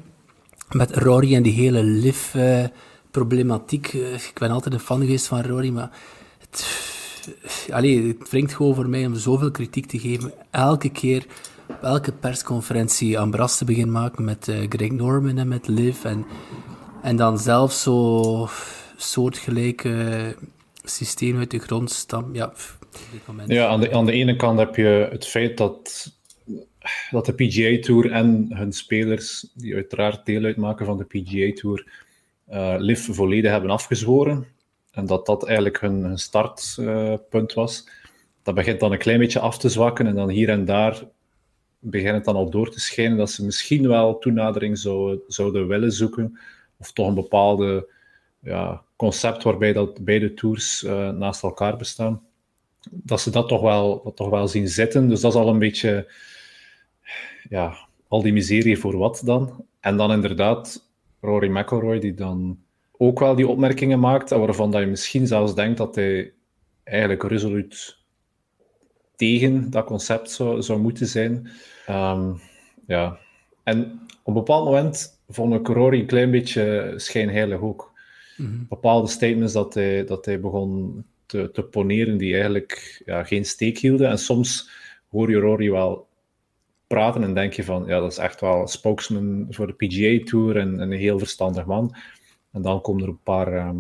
Met Rory en die hele liv-problematiek. ik ben altijd een fan geweest van Rory, maar het, allee, het wringt gewoon voor mij om zoveel kritiek te geven. Elke keer, elke persconferentie, Ambras te beginnen maken met eh, Greg Norman en met Liv. En, en dan zelf zo soortgelijke systeem uit de grond stampen. Ja. Ja, aan de, aan de ene kant heb je het feit dat, dat de PGA Tour en hun spelers, die uiteraard deel uitmaken van de PGA Tour, eh LIV volledig hebben afgezworen. En dat dat eigenlijk hun, startpunt was. Dat begint dan een klein beetje af te zwakken en dan hier en daar begint het dan al door te schijnen dat ze misschien wel toenadering zou, zouden willen zoeken. Of toch een bepaalde ja, concept waarbij dat beide tours eh, naast elkaar bestaan dat ze dat toch, wel, dat toch wel zien zitten. Dus dat is al een beetje, ja, al die miserie voor wat dan. En dan inderdaad Rory McIlroy, die dan ook wel die opmerkingen maakt, waarvan dat je misschien zelfs denkt dat hij eigenlijk resoluut tegen dat concept zou, zou moeten zijn. Ehm, ja. En op een bepaald moment vond ik Rory een klein beetje schijnheilig ook. Bepaalde statements dat hij, dat hij begon te, te poneren die eigenlijk ja, geen steek hielden. En soms hoor je Rory wel praten en denk je van, ja, dat is echt wel spokesman voor de PGA Tour en, en een heel verstandig man. En dan komen er een paar, ehm,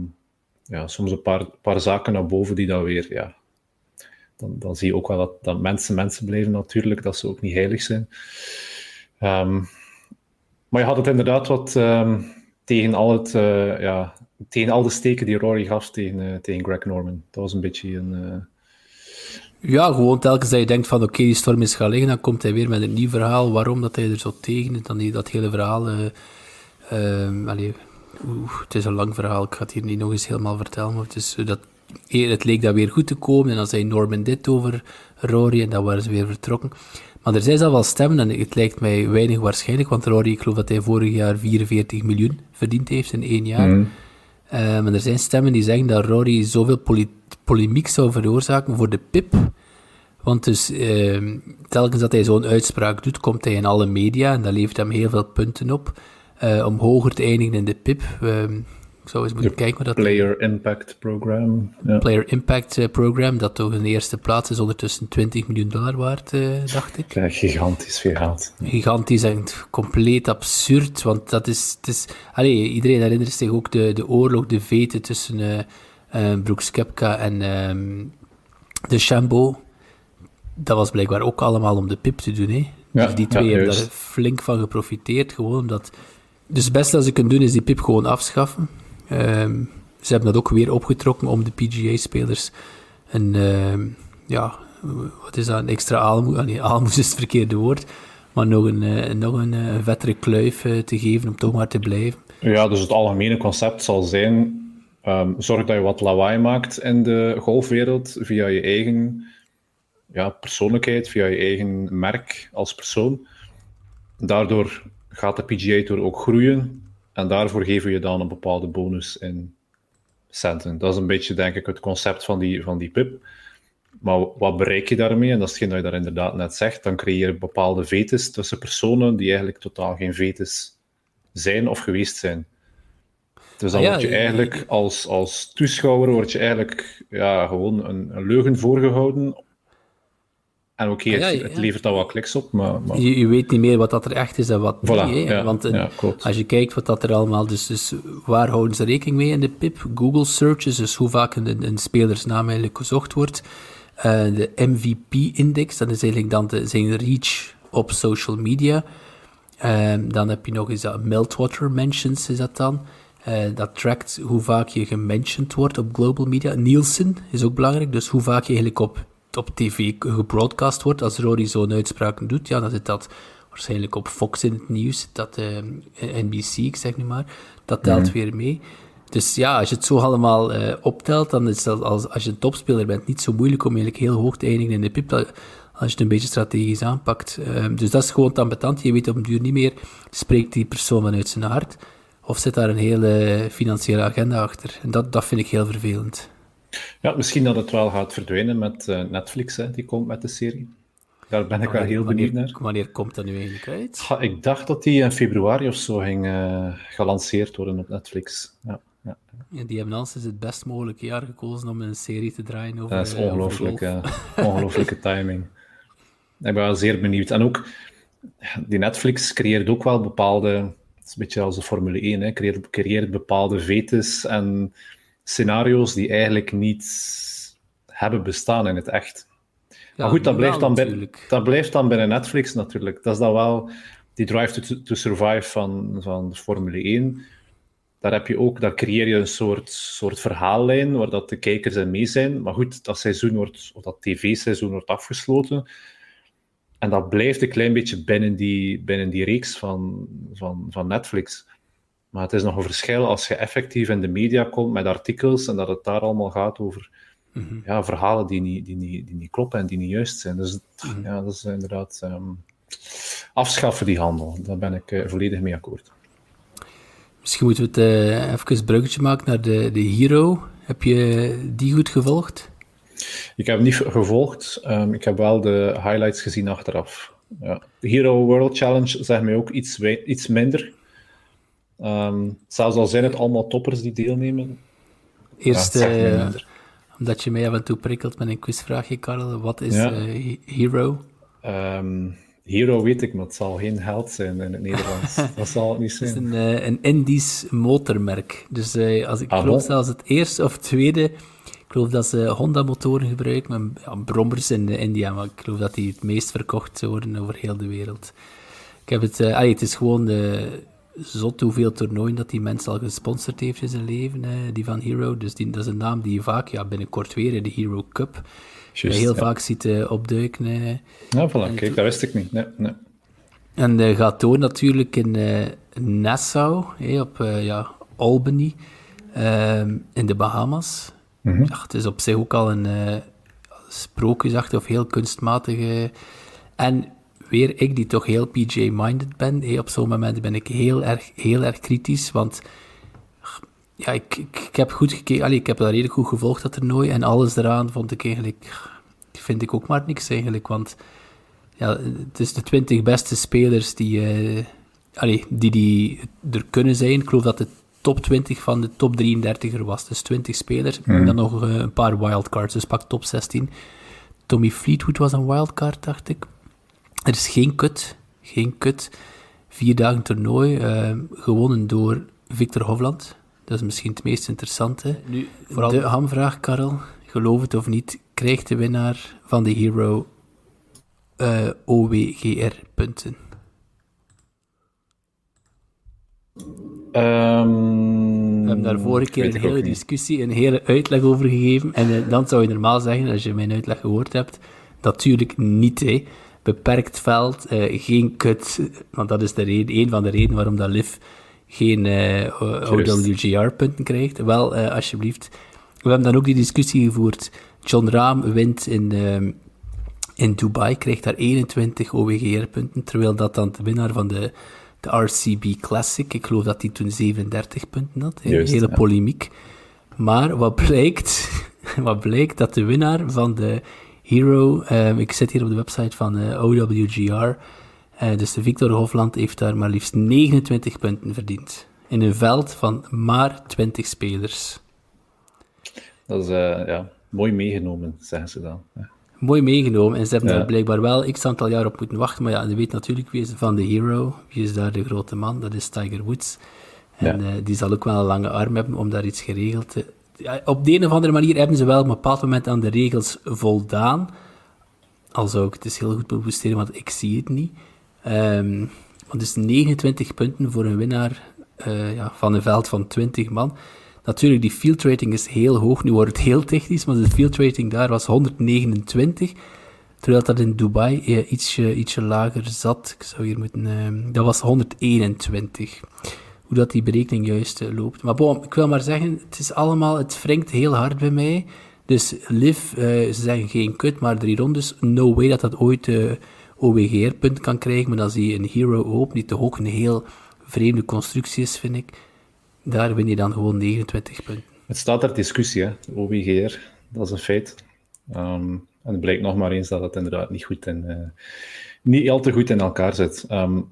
ja, soms een paar, paar zaken naar boven die dan weer, ja, dan, dan zie je ook wel dat, dat mensen mensen blijven natuurlijk, dat ze ook niet heilig zijn. Ehm, maar je had het inderdaad wat ehm, tegen, al het, eh, ja, tegen al de steken die Rory gaf tegen, eh, tegen Greg Norman. Dat was een beetje een... eh, Ja, gewoon telkens dat je denkt van oké, die storm is gaan liggen, dan komt hij weer met een nieuw verhaal. Waarom dat hij er zo tegen is, dan die, dat hele verhaal. eh oeh, het is een lang verhaal, ik ga het hier niet nog eens helemaal vertellen. Maar het, is, eh, dat, het leek dat weer goed te komen en dan zei Norman dit over Rory en dan waren ze weer vertrokken. Maar er zijn zelf wel stemmen en het lijkt mij weinig waarschijnlijk, want Rory, ik geloof dat hij vorig jaar 44 miljoen verdiend heeft in één jaar. Eh, maar er zijn stemmen die zeggen dat Rory zoveel polemiek zou veroorzaken voor de PIP. Want dus ehm, telkens dat hij zo'n uitspraak doet, komt hij in alle media en dat levert hem heel veel punten op. eh, om hoger te eindigen in de PIP. Ehm, ik zou eens moeten kijken wat dat Player Impact Program. Ja. Player Impact eh, Program, dat toch in de eerste plaats is ondertussen 20 miljoen dollar waard, eh, dacht ik. Ja, gigantisch veel geld. gigantisch en compleet absurd. Want dat is. Het is allee, iedereen herinnert zich ook de, de oorlog, de veten tussen eh Brooks Koepka en ehm de Chambeau. Dat was blijkbaar ook allemaal om de pip te doen. Hè? Ja, dus die twee hebben daar flink van geprofiteerd. Gewoon omdat. Dus het beste dat ze kunnen doen is die pip gewoon afschaffen. Ehm, ze hebben dat ook weer opgetrokken om de PGA-spelers een. ehm, ja, wat is dat? Een extra aalmoes. Ah, nee, aalmoes is het verkeerde woord. Maar nog een, eh, nog een eh, vettere kluif eh, te geven om toch maar te blijven. Ja, dus het algemene concept zal zijn: ehm, zorg dat je wat lawaai maakt in de golfwereld via je eigen ja, persoonlijkheid, via je eigen merk als persoon. Daardoor gaat de PGA Tour ook groeien en daarvoor geven we je dan een bepaalde bonus in centen. Dat is een beetje, denk ik, het concept van die, van die PIP. Maar wat bereik je daarmee? En dat is hetgeen dat je daar inderdaad net zegt. Dan creëer je bepaalde vetes tussen personen die eigenlijk totaal geen vetes zijn of geweest zijn. Dus dan Ah ja, word je eigenlijk als, als toeschouwer word je eigenlijk ja, gewoon een, een leugen voorgehouden. En oké, Ah ja, het, ja, het ja. levert dan wel kliks op, maar... maar Je, je weet niet meer wat dat er echt is en wat Voilà, niet. hè. Want een- ja, klopt. als je kijkt wat dat er allemaal... Dus, dus waar houden ze rekening mee in de PIP? Google searches, dus hoe vaak een, een spelersnaam eigenlijk gezocht wordt. Eh, de MVP-index, dat is eigenlijk dan de, zijn reach op social media. Ehm, dan heb je nog eens dat meltwater mentions, is dat dan. Eh, dat trackt hoe vaak je gementioned wordt op global media. Nielsen is ook belangrijk, dus hoe vaak je eigenlijk op op tv gebroadcast wordt. Als Rory zo'n uitspraak doet, ja, dan zit dat waarschijnlijk op Fox in het nieuws, dat uh, eh, NBC, ik zeg nu maar, dat telt mhm. weer mee. Dus ja, als je het zo allemaal uh, optelt, dan is dat als, als je een topspeler bent niet zo moeilijk om eigenlijk heel hoog te eindigen in de pip, als je het een beetje strategisch aanpakt. Uh, dus dat is gewoon ambetant. Je weet op een duur niet meer, spreekt die persoon vanuit zijn hart, of zit daar een hele financiële agenda achter. En dat, dat vind ik heel vervelend. Ja, misschien dat het wel gaat verdwijnen met uh, Netflix, hè, die komt met de serie. Daar ben ik wel heel benieuwd naar. Wanneer komt dat nu eigenlijk uit? ik dacht dat die in februari of zo ging uh, gelanceerd worden op Netflix. Ja, ja. ja die hebben alles het best mogelijke jaar gekozen om een serie te draaien over Dat is eh, ongelooflijk, ongelooflijke timing. Ik ben wel zeer benieuwd. En ook, die Netflix creëert ook wel bepaalde... Het is een beetje als de Formule 1, hè, creëert, creëert bepaalde vetes en scenario's die eigenlijk niet hebben bestaan in het echt maar goed, dat blijft, dan bij, dat blijft dan binnen Netflix natuurlijk. Dat is dan wel die drive to, to survive van, van de Formule 1. Daar heb je ook, daar creëer je een soort, soort verhaallijn waar dat de kijkers in mee zijn. Maar goed, dat seizoen wordt, of dat tv-seizoen wordt afgesloten. En dat blijft een klein beetje binnen die, binnen die reeks van, van, van Netflix. Maar het is nog een verschil als je effectief in de media komt met artikels en dat het daar allemaal gaat over Mhm. ja, verhalen die niet, die, niet, die niet kloppen en die niet juist zijn. Dus mhm. ja, dat is inderdaad um, afschaffen die handel. Daar ben ik uh, volledig mee akkoord. Misschien moeten we het uh, even een bruggetje maken naar de, de Hero. Heb je die goed gevolgd? Ik heb niet gevolgd. Um, ik heb wel de highlights gezien achteraf. Ja. De Hero World Challenge zegt mij ook iets, iets minder. Um, zelfs al zijn het allemaal toppers die deelnemen. Eerst, ja, omdat je mij af en toe prikkelt met een quizvraagje, Karel. Wat is ja. uh, Hero? Um, hero weet ik, maar het zal geen held zijn in het Nederlands. dat zal het niet zijn. Het is een, uh, een Indisch motormerk. Dus uh, als ik ah, geloof zelfs het eerste of tweede... Ik geloof dat ze Honda-motoren gebruiken, ja, brommers in India, maar ik geloof dat die het meest verkocht worden over heel de wereld. Ik heb het... Uh, het is gewoon de zot hoeveel toernooien dat die mens al gesponsord heeft in zijn leven, hè, die van Hero. Dus die, dat is een naam die je vaak, ja, binnenkort weer, de Hero Cup, Just, heel vaak ziet uh, opduiken. Uh, ja, voilà, kijk, dat wist ik niet. Nee, nee. En uh, gaat door natuurlijk in Nassau, op ja, Albany, ehm, in de Bahamas. Mm -hmm. ja, het is op zich ook al een sprookjesachtig of heel kunstmatige... En weer ik die toch heel PJ-minded ben. Hey, op zo'n moment ben ik heel erg, heel erg kritisch, want ja, ik, ik, ik heb goed gekeken, allee, ik heb dat redelijk goed gevolgd, dat toernooi, en alles eraan vond ik eigenlijk, vind ik ook maar niks eigenlijk, want ja, het is de 20 beste spelers die, uh, allee, die, die er kunnen zijn. Ik geloof dat de top 20 van de top 33 er was, dus 20 spelers, en mhm. dan nog uh, een paar wildcards, dus pak top 16. Tommy Fleetwood was een wildcard, dacht ik. Er is geen kut. Geen kut. Vier dagen toernooi, uh, gewonnen door Victor Hovland. Dat is misschien het meest interessante. Nu, Vooral de hamvraag, Karel. Geloof het of niet, krijgt de winnaar van de Hero uh, eh, OWGR-punten? Um, we hebben daar vorige keer een hele discussie, een hele uitleg over gegeven. En uh, dan zou je normaal zeggen, als je mijn uitleg gehoord hebt, natuurlijk niet. Hè beperkt veld, uh, geen kut. Want dat is de reden, een van de redenen waarom dat Liv geen uh, eh, OWGR-punten krijgt. Wel, uh, alsjeblieft. We hebben dan ook die discussie gevoerd. John Rahm wint in, in Dubai, krijgt daar 21 OWGR-punten, terwijl dat dan de winnaar van de, de RCB Classic, ik geloof dat hij toen 37 punten had. Een hele polemiek. Maar wat blijkt, wat blijkt dat de winnaar van de Hero. Ehm, ik zit hier op de website van uh, OWGR. Uh, dus de Victor Hofland heeft daar maar liefst 29 punten verdiend. In een veld van maar 20 spelers. Dat is uh, ja, mooi meegenomen, zeggen ze dan. Ja. Mooi meegenomen. En ze hebben ja. daar blijkbaar wel x aantal jaar op moeten wachten. Maar ja, je weet natuurlijk wie is van de hero. Wie is daar de grote man? Dat is Tiger Woods. En ja. die zal ook wel een lange arm hebben om daar iets geregeld te, op de een of andere manier hebben ze wel op een bepaald moment aan de regels voldaan. Al zou ik het dus heel goed bewusteren, want ik zie het niet. Um, dus 29 punten voor een winnaar uh, ja, van een veld van 20 man. Natuurlijk, die field rating is heel hoog. Nu wordt het heel technisch, maar de field rating daar was 129. Terwijl dat in Dubai eh, ietsje, ietsje lager zat. Ik zou hier moeten... Uh, dat was 121. Dat die berekening juist uh, loopt. Maar bon, ik wil maar zeggen, het is allemaal... Het wringt heel hard bij mij. Dus Liv, uh, ze zeggen geen kut, maar drie rondes. No way dat dat ooit OWGR-punt kan krijgen. Maar dan zie je een Hero Open, die toch ook een heel vreemde constructie is, vind ik. Daar win je dan gewoon 29 punten. Het staat ter discussie, hè, OWGR. Dat is een feit. Um, en het blijkt nog maar eens dat het inderdaad niet goed en uh, niet al te goed in elkaar zit. Nu,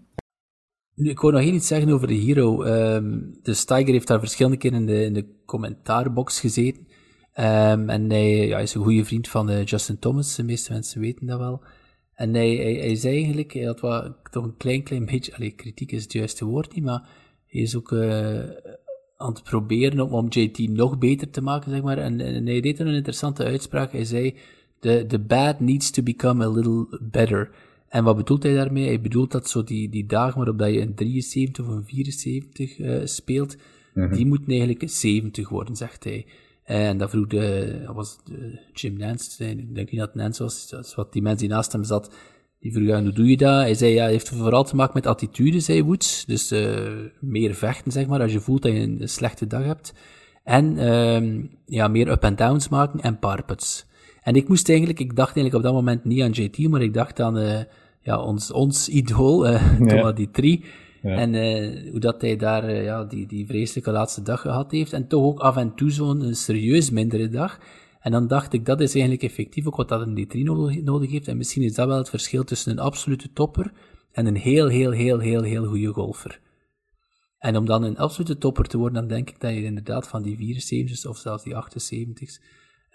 ik wou nog heel iets zeggen over de Hero. Um, dus Tiger heeft daar verschillende keren in de, in de commentaarbox gezeten. Um, en hij ja, is een goede vriend van uh, Justin Thomas. De meeste mensen weten dat wel. En hij, hij, hij zei eigenlijk, hij had wat, toch een klein, klein beetje, allee, kritiek is het juiste woord niet, maar hij is ook uh, aan het proberen om, om JT nog beter te maken, zeg maar. En, en hij deed een interessante uitspraak. Hij zei, the, the bad needs to become a little better. En wat bedoelt hij daarmee? Hij bedoelt dat zo die, die dagen waarop dat je een 73 of een 74 uh, speelt, mm -hmm. die moeten eigenlijk 70 worden, zegt hij. En dat vroeg de, was de Jim Nance, ik denk niet dat Nance was, dat is wat die mensen die naast hem zat, die vroeg, ja, hoe doe je dat? Hij zei, ja, het heeft vooral te maken met attitude, zei Woods. Dus uh, meer vechten, zeg maar, als je voelt dat je een, slechte dag hebt. En uh, ja, meer up-and-downs maken en parputs. En ik moest eigenlijk, ik dacht eigenlijk op dat moment niet aan JT, maar ik dacht aan uh, ja, ons, ons idool, uh, Thomas ja. Ja. En uh, hoe dat hij daar uh, ja, die, die vreselijke laatste dag gehad heeft. En toch ook af en toe zo'n serieus mindere dag. En dan dacht ik, dat is eigenlijk effectief ook wat dat een D3 nodig, nodig heeft. En misschien is dat wel het verschil tussen een absolute topper en een heel, heel, heel, heel, heel goede golfer. En om dan een absolute topper te worden, dan denk ik dat je inderdaad van die 74's of zelfs die 78's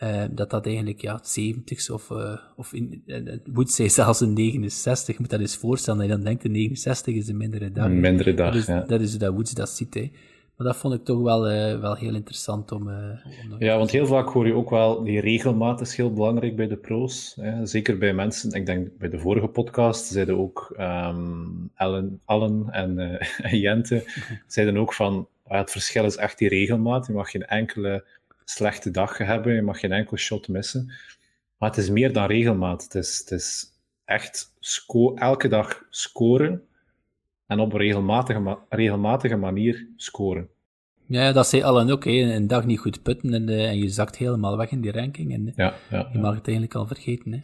uh, dat dat eigenlijk ja, 70 of, uh, of in, uh, moet zij zelfs een 69, moet dat eens voorstellen, dat je dan denkt de 69 is een mindere dag. Een mindere dag, dat is, ja. Dat is dat Woods dat ziet, hè. Maar dat vond ik toch wel, wel heel interessant om... om ja, want heel vaak hoor je ook wel, die regelmaat is heel belangrijk bij de pro's. Hè. Zeker bij mensen, ik denk bij de vorige podcast zeiden ook um, Ellen, Allen en Jente, zeiden ook van, het verschil is echt die regelmaat. Je mag geen enkele slechte dag hebben, je mag geen enkel shot missen. Maar het is meer dan regelmaat. Het is, het is echt elke dag scoren en op een regelmatige, ma regelmatige manier scoren. Ja, dat zei Allen ook. Hè. Een dag niet goed putten en, uh, en je zakt helemaal weg in die ranking. En ja, ja, je mag het eigenlijk al vergeten. Hè.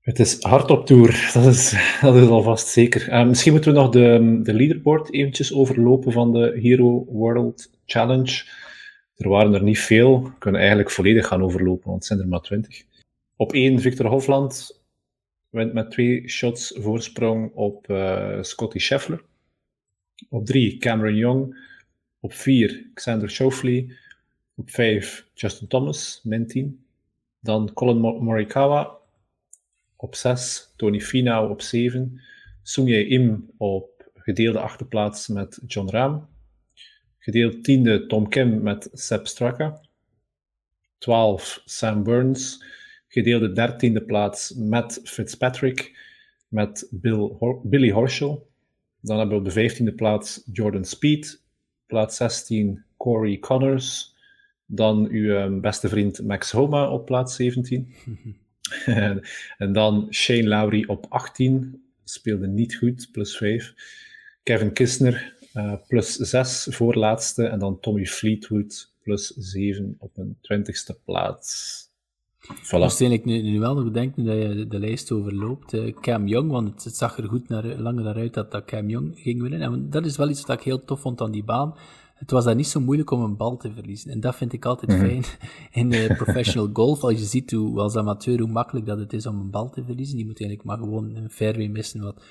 Het is hard op tour, dat is, dat is alvast zeker. Uh, misschien moeten we nog de, de leaderboard eventjes overlopen van de Hero World Challenge. Er waren er niet veel. Kunnen eigenlijk volledig gaan overlopen, want het zijn er maar twintig. Op één Victor Hofland wint met twee shots voorsprong op uh, Scotty Scheffler. Op drie Cameron Young. Op vier Xander Schauffele. Op vijf Justin Thomas, min 10. Dan Colin Morikawa. Op zes Tony Finau op zeven. Sungjae Im op gedeelde achterplaats met John Rahm. Gedeeld tiende Tom Kim met Seb Straka. 12 Sam Burns. Gedeelde dertiende plaats Matt Fitzpatrick met Bill Billy Horschel. Dan hebben we op de vijftiende plaats Jordan Speed. Plaats 16 Corey Connors. Dan uw um, beste vriend Max Homa op plaats 17. en dan Shane Lowry op 18. Speelde niet goed, plus 5. Kevin Kisner uh, plus 6 voorlaatste. En dan Tommy Fleetwood plus 7 op een twintigste plaats. Voilà. Waarschijnlijk nu, nu wel nog denken dat je de, de lijst overloopt. Uh, Cam Young, want het, het, zag er goed naar, lang naar uit dat, dat Cam Young ging winnen. En dat is wel iets wat ik heel tof vond aan die baan. Het was daar niet zo moeilijk om een bal te verliezen. En dat vind ik altijd mm -hmm. fijn in de professional golf. Als je ziet hoe, als amateur hoe makkelijk dat het is om een bal te verliezen. Die moet eigenlijk maar gewoon een fairway missen. Wat,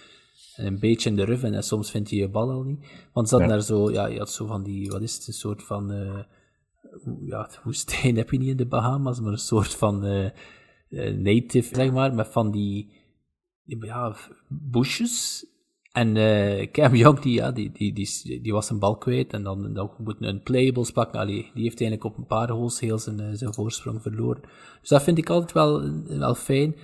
een beetje in de ruf en soms vindt hij je bal al niet. Want ze hadden ja. daar zo, ja, je had zo van die, wat is het, een soort van, uh, ja, woestijn heb je niet in de Bahamas, maar een soort van uh, native, zeg maar, met van die, ja, bushes. En uh, Cam Young, die, ja, die, die, die, die was een bal kwijt en dan, dan moeten een playables pakken. Allee, die heeft eigenlijk op een paar holes heel zijn, zijn voorsprong verloren. Dus dat vind ik altijd wel, wel fijn.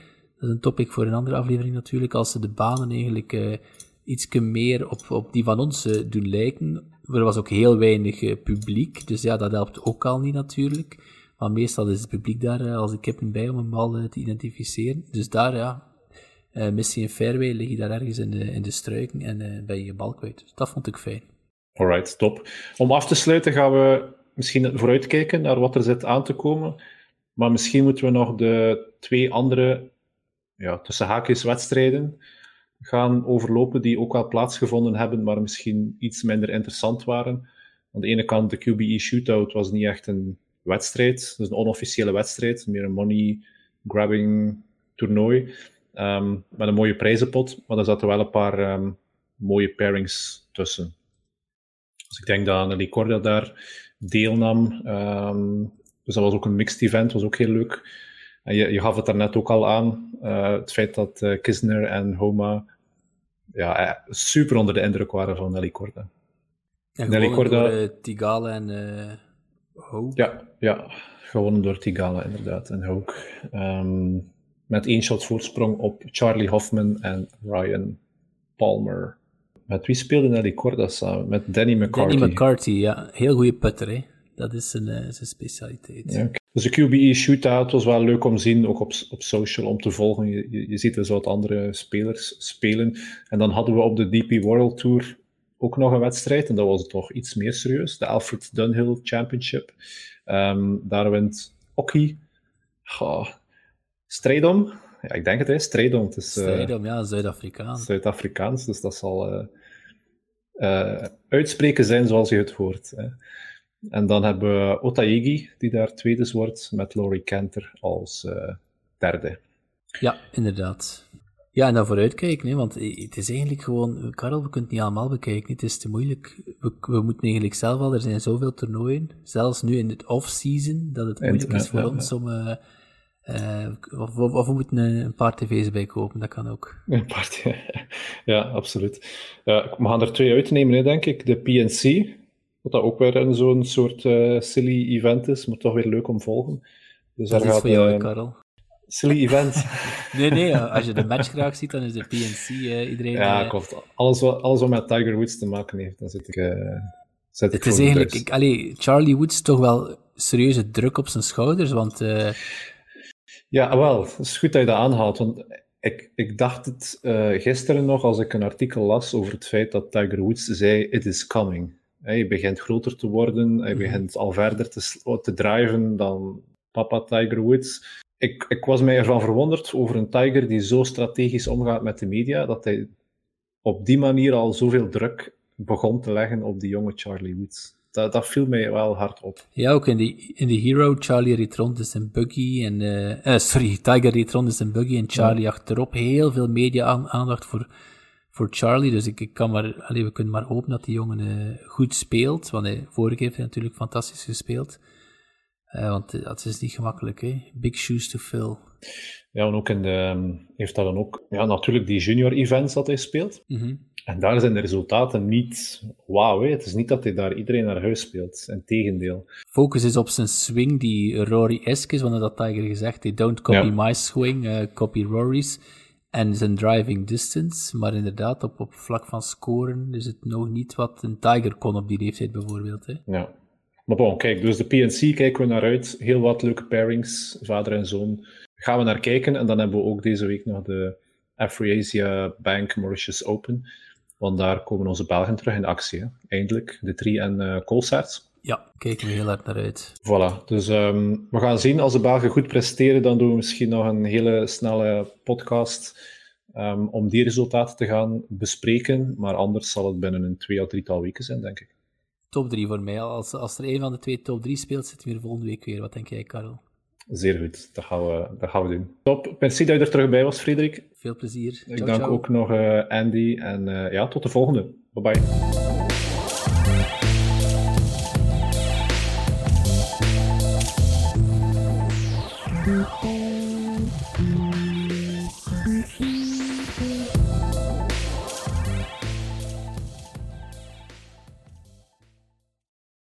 Dat is een topic voor een andere aflevering natuurlijk. Als ze de banen eigenlijk uh, iets meer op, op die van ons uh, doen lijken. Er was ook heel weinig uh, publiek, dus ja, dat helpt ook al niet natuurlijk. Maar meestal is het publiek daar als de kippen bij om een bal te identificeren. Dus daar, ja, missie en fairway lig je daar ergens in de, in de struiken en ben je je bal kwijt. Dus dat vond ik fijn. Alright, top. Om af te sluiten gaan we misschien vooruitkijken naar wat er zit aan te komen. Maar misschien moeten we nog de twee andere ja, tussen haakjes wedstrijden gaan overlopen die ook wel plaatsgevonden hebben, maar misschien iets minder interessant waren. Aan de ene kant, de QBE Shootout was niet echt een wedstrijd, dus een onofficiële wedstrijd, meer een money-grabbing toernooi, um, met een mooie prijzenpot, maar er zaten wel een paar um, mooie pairings tussen. Dus ik denk dat Anneli Corda daar deelnam. Um, dus dat was ook een mixed event, was ook heel leuk. En je, je gaf het daarnet ook al aan, uh, het feit dat uh, Kisner en Homa ja, eh, super onder de indruk waren van Nelly Nelly Corda... door uh, Tigale en Hoek. Ja, ja, gewonnen door Tigale inderdaad en Hoek. Um, met één shot voorsprong op Charlie Hoffman en Ryan Palmer. Met wie speelde Nelly Corda samen? Met Danny McCarthy. Danny McCarthy, ja. Heel goede putter, hè. Dat is zijn, uh, zijn specialiteit. Ja, Dus de QBE shootout was wel leuk om te zien, ook op, op social, om te volgen. Je, je, je ziet dus wat andere spelers spelen. En dan hadden we op de DP World Tour ook nog een wedstrijd, en dat was toch iets meer serieus. De Alfred Dunhill Championship. Um, daar wint Oki. Oh, strijdom. Ja, ik denk het, hè. Strijdom. Het is, uh, strijdom, ja, Zuid-Afrikaans. Zuid-Afrikaans, dus dat zal uh, uh, uitspreken zijn zoals je het hoort. Hè. En dan hebben we Otaegi, die daar tweede wordt, met Laurie Kenter als uh, derde. Ja, inderdaad. Ja, en dan vooruitkijken, hè, want het is eigenlijk gewoon, Karel, we kunnen het niet allemaal bekijken, het is te moeilijk. We, we moeten eigenlijk zelf al, er zijn zoveel toernooien, zelfs nu in het off-season, dat het moeilijk is voor ja, ons om... Uh, uh, of, of, of, we moeten een paar tv's bij kopen, dat kan ook. Een paar, ja, absoluut. We gaan er twee uitnemen, hè, denk ik. De PNC, wat dat ook weer zo'n soort uh, silly event is, maar toch weer leuk om te volgen. Dus dat is gaat, voor jou, uh, Karel. Silly event. nee, nee, als je de match graag ziet, dan is de PNC uh, iedereen... Ja, klopt. Alles wat, alles wat met Tiger Woods te maken heeft, dan zit ik... zit het is eigenlijk... Ik, allee, Charlie Woods toch wel serieuze druk op zijn schouders, want... Ja, wel, het is goed dat je dat aanhaalt, want ik, ik dacht het gisteren nog als ik een artikel las over het feit dat Tiger Woods zei, it is coming. Je begint groter te worden, je mhm. begint al verder te, te driven dan papa Tiger Woods. Ik, ik was mij ervan verwonderd over een Tiger die zo strategisch omgaat met de media, dat hij op die manier al zoveel druk begon te leggen op die jonge Charlie Woods. Dat, dat viel mij wel hard op. Ja, ook in de, in de Hero, Charlie reed rond is een buggy. En, uh, sorry, Tiger reed rond is een buggy en Charlie achterop. Heel veel media-aandacht voor voor Charlie. Dus ik, ik kan maar, allee, we kunnen maar hopen dat die jongen uh, goed speelt. Want hij, vorige keer heeft hij natuurlijk fantastisch gespeeld. Uh, want het is niet gemakkelijk, hè? Big shoes to fill. Ja, en ook in de, ehm, heeft dat dan ook, ja, natuurlijk die junior events dat hij speelt. Mm -hmm. En daar zijn de resultaten niet wauw. Het is niet dat hij daar iedereen naar huis speelt. Integendeel. Focus is op zijn swing die Rory-esque is, want dat Tiger gezegd. They don't copy ja. my swing, uh, copy Rory's en zijn driving distance. Maar inderdaad, op, op vlak van scoren is het nog niet wat een Tiger kon op die leeftijd bijvoorbeeld. Hè. Ja. Maar bon, kijk, dus de PNC kijken we naar uit. Heel wat leuke pairings, vader en zoon. Gaan we naar kijken. En dan hebben we ook deze week nog de Afrasia Bank Mauritius Open. Want daar komen onze Belgen terug in actie. Eindelijk, de Tri en uh, ja, kijken we heel hard naar uit. Voilà, dus um, we gaan zien. Als de Belgen goed presteren, dan doen we misschien nog een hele snelle podcast um, om die resultaten te gaan bespreken. Maar anders zal het binnen een twee of drietal weken zijn, denk ik. Top 3 voor mij. Als, als er een van de twee top 3 speelt, zitten we volgende week weer. Wat denk jij, Karel? Zeer goed, dat gaan we, dat gaan we doen. Top, merci dat je er terug bij was, Frederik. Veel plezier. Ik dank ook nog uh, Andy en uh, ja, tot de volgende. Bye bye.